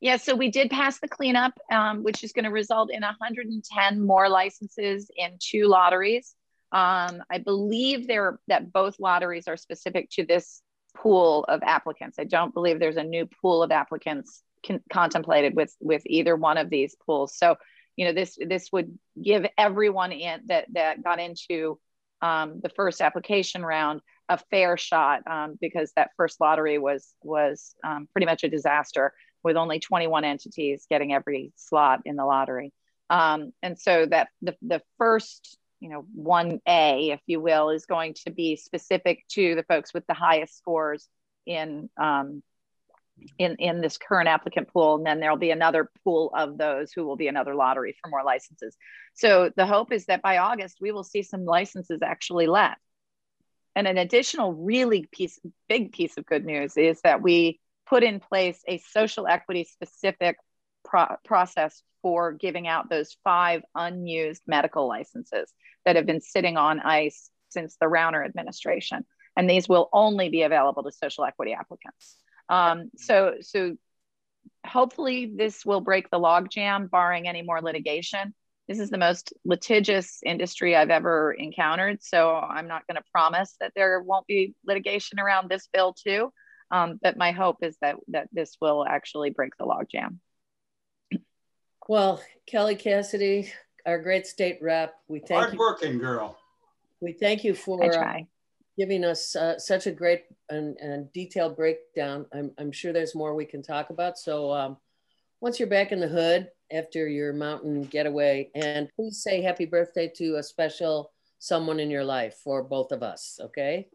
Yeah, so we did pass the cleanup, um, which is going to result in 110 more licenses in two lotteries. Um, I believe there that both lotteries are specific to this pool of applicants. I don't believe there's a new pool of applicants con- contemplated with with either one of these pools. So, you know, this this would give everyone in that that got into um, the first application round a fair shot um, because that first lottery was was um, pretty much a disaster with only 21 entities getting every slot in the lottery. Um, and so that the, the first, you know, 1A, if you will, is going to be specific to the folks with the highest scores in um, in in this current applicant pool. And then there'll be another pool of those who will be another lottery for more licenses. So the hope is that by august we will see some licenses actually let and an additional really piece big piece of good news is that we put in place a social equity specific pro- process for giving out those five unused medical licenses that have been sitting on ice since the Rauner administration and these will only be available to social equity applicants um, so, so hopefully this will break the logjam, barring any more litigation. This is the most litigious industry I've ever encountered. So I'm not going to promise that there won't be litigation around this bill too. Um, but my hope is that that this will actually break the logjam. Well, Kelly Cassidy, our great state rep, we thank Hard working girl. We thank you for uh, giving us uh, such a great and, and, detailed breakdown. I'm, I'm sure there's more we can talk about. So um, once you're back in the hood after your mountain getaway, and please say happy birthday to a special someone in your life for both of us, okay?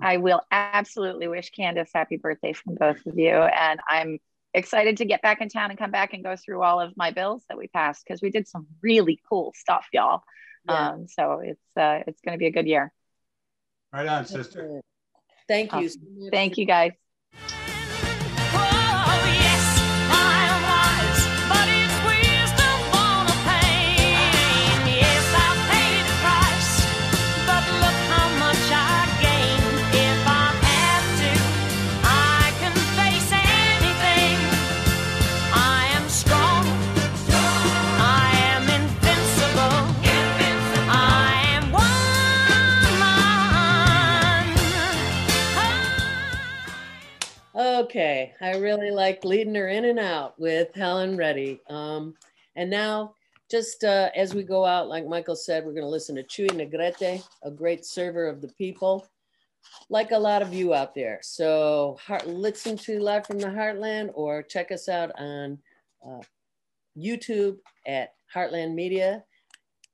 I will absolutely wish Candace happy birthday from both of you. And I'm excited to get back in town and come back and go through all of my bills that we passed because we did some really cool stuff, y'all. Yeah. Um, so it's uh, it's going to be a good year. Right on, sister. Thank you. Awesome. Thank you, guys. Okay, I really like leading her in and out with Helen Reddy. Um, and now, just uh, as we go out, like Michael said, we're going to listen to Chuy Negrete, a great server of the people, like a lot of you out there. So heart, listen to Live from the Heartland or check us out on uh, YouTube at Heartland Media.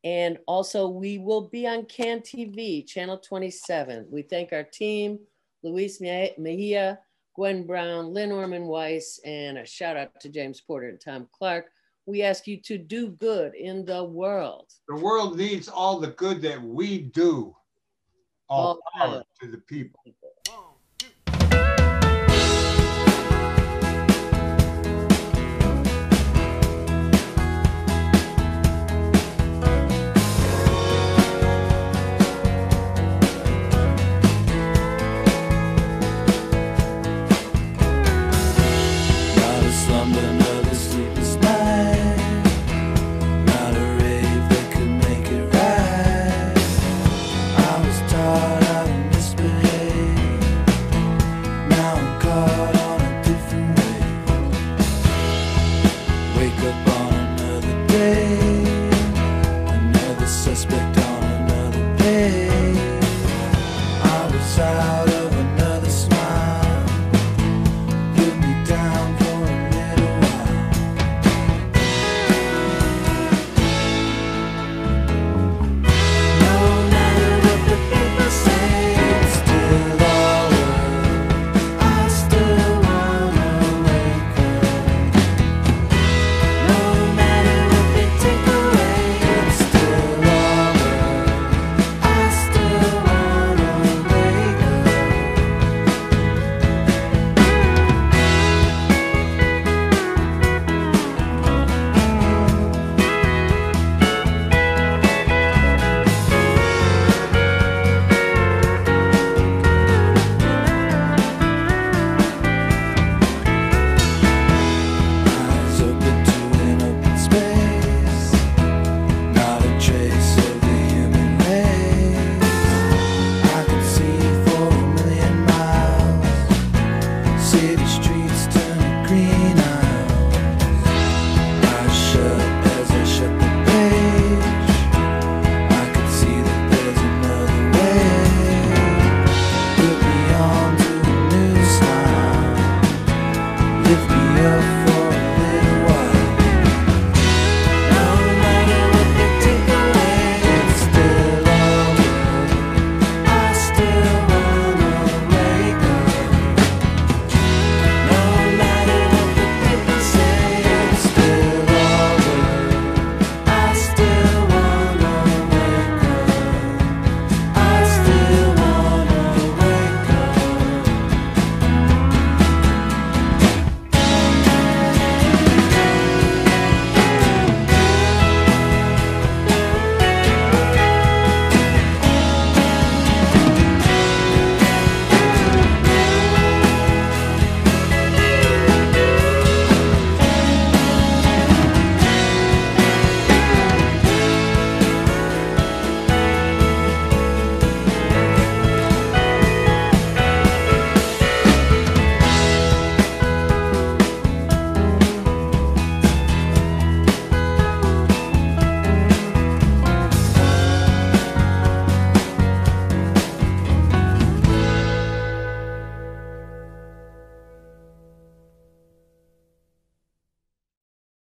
And also, we will be on CAN TV, Channel 27. We thank our team, Luis Mejia, Gwen Brown, Lynn Orman Weiss, and a shout out to James Porter and Tom Clark. We ask you to do good in the world. The world needs all the good that we do. All, all power to the people.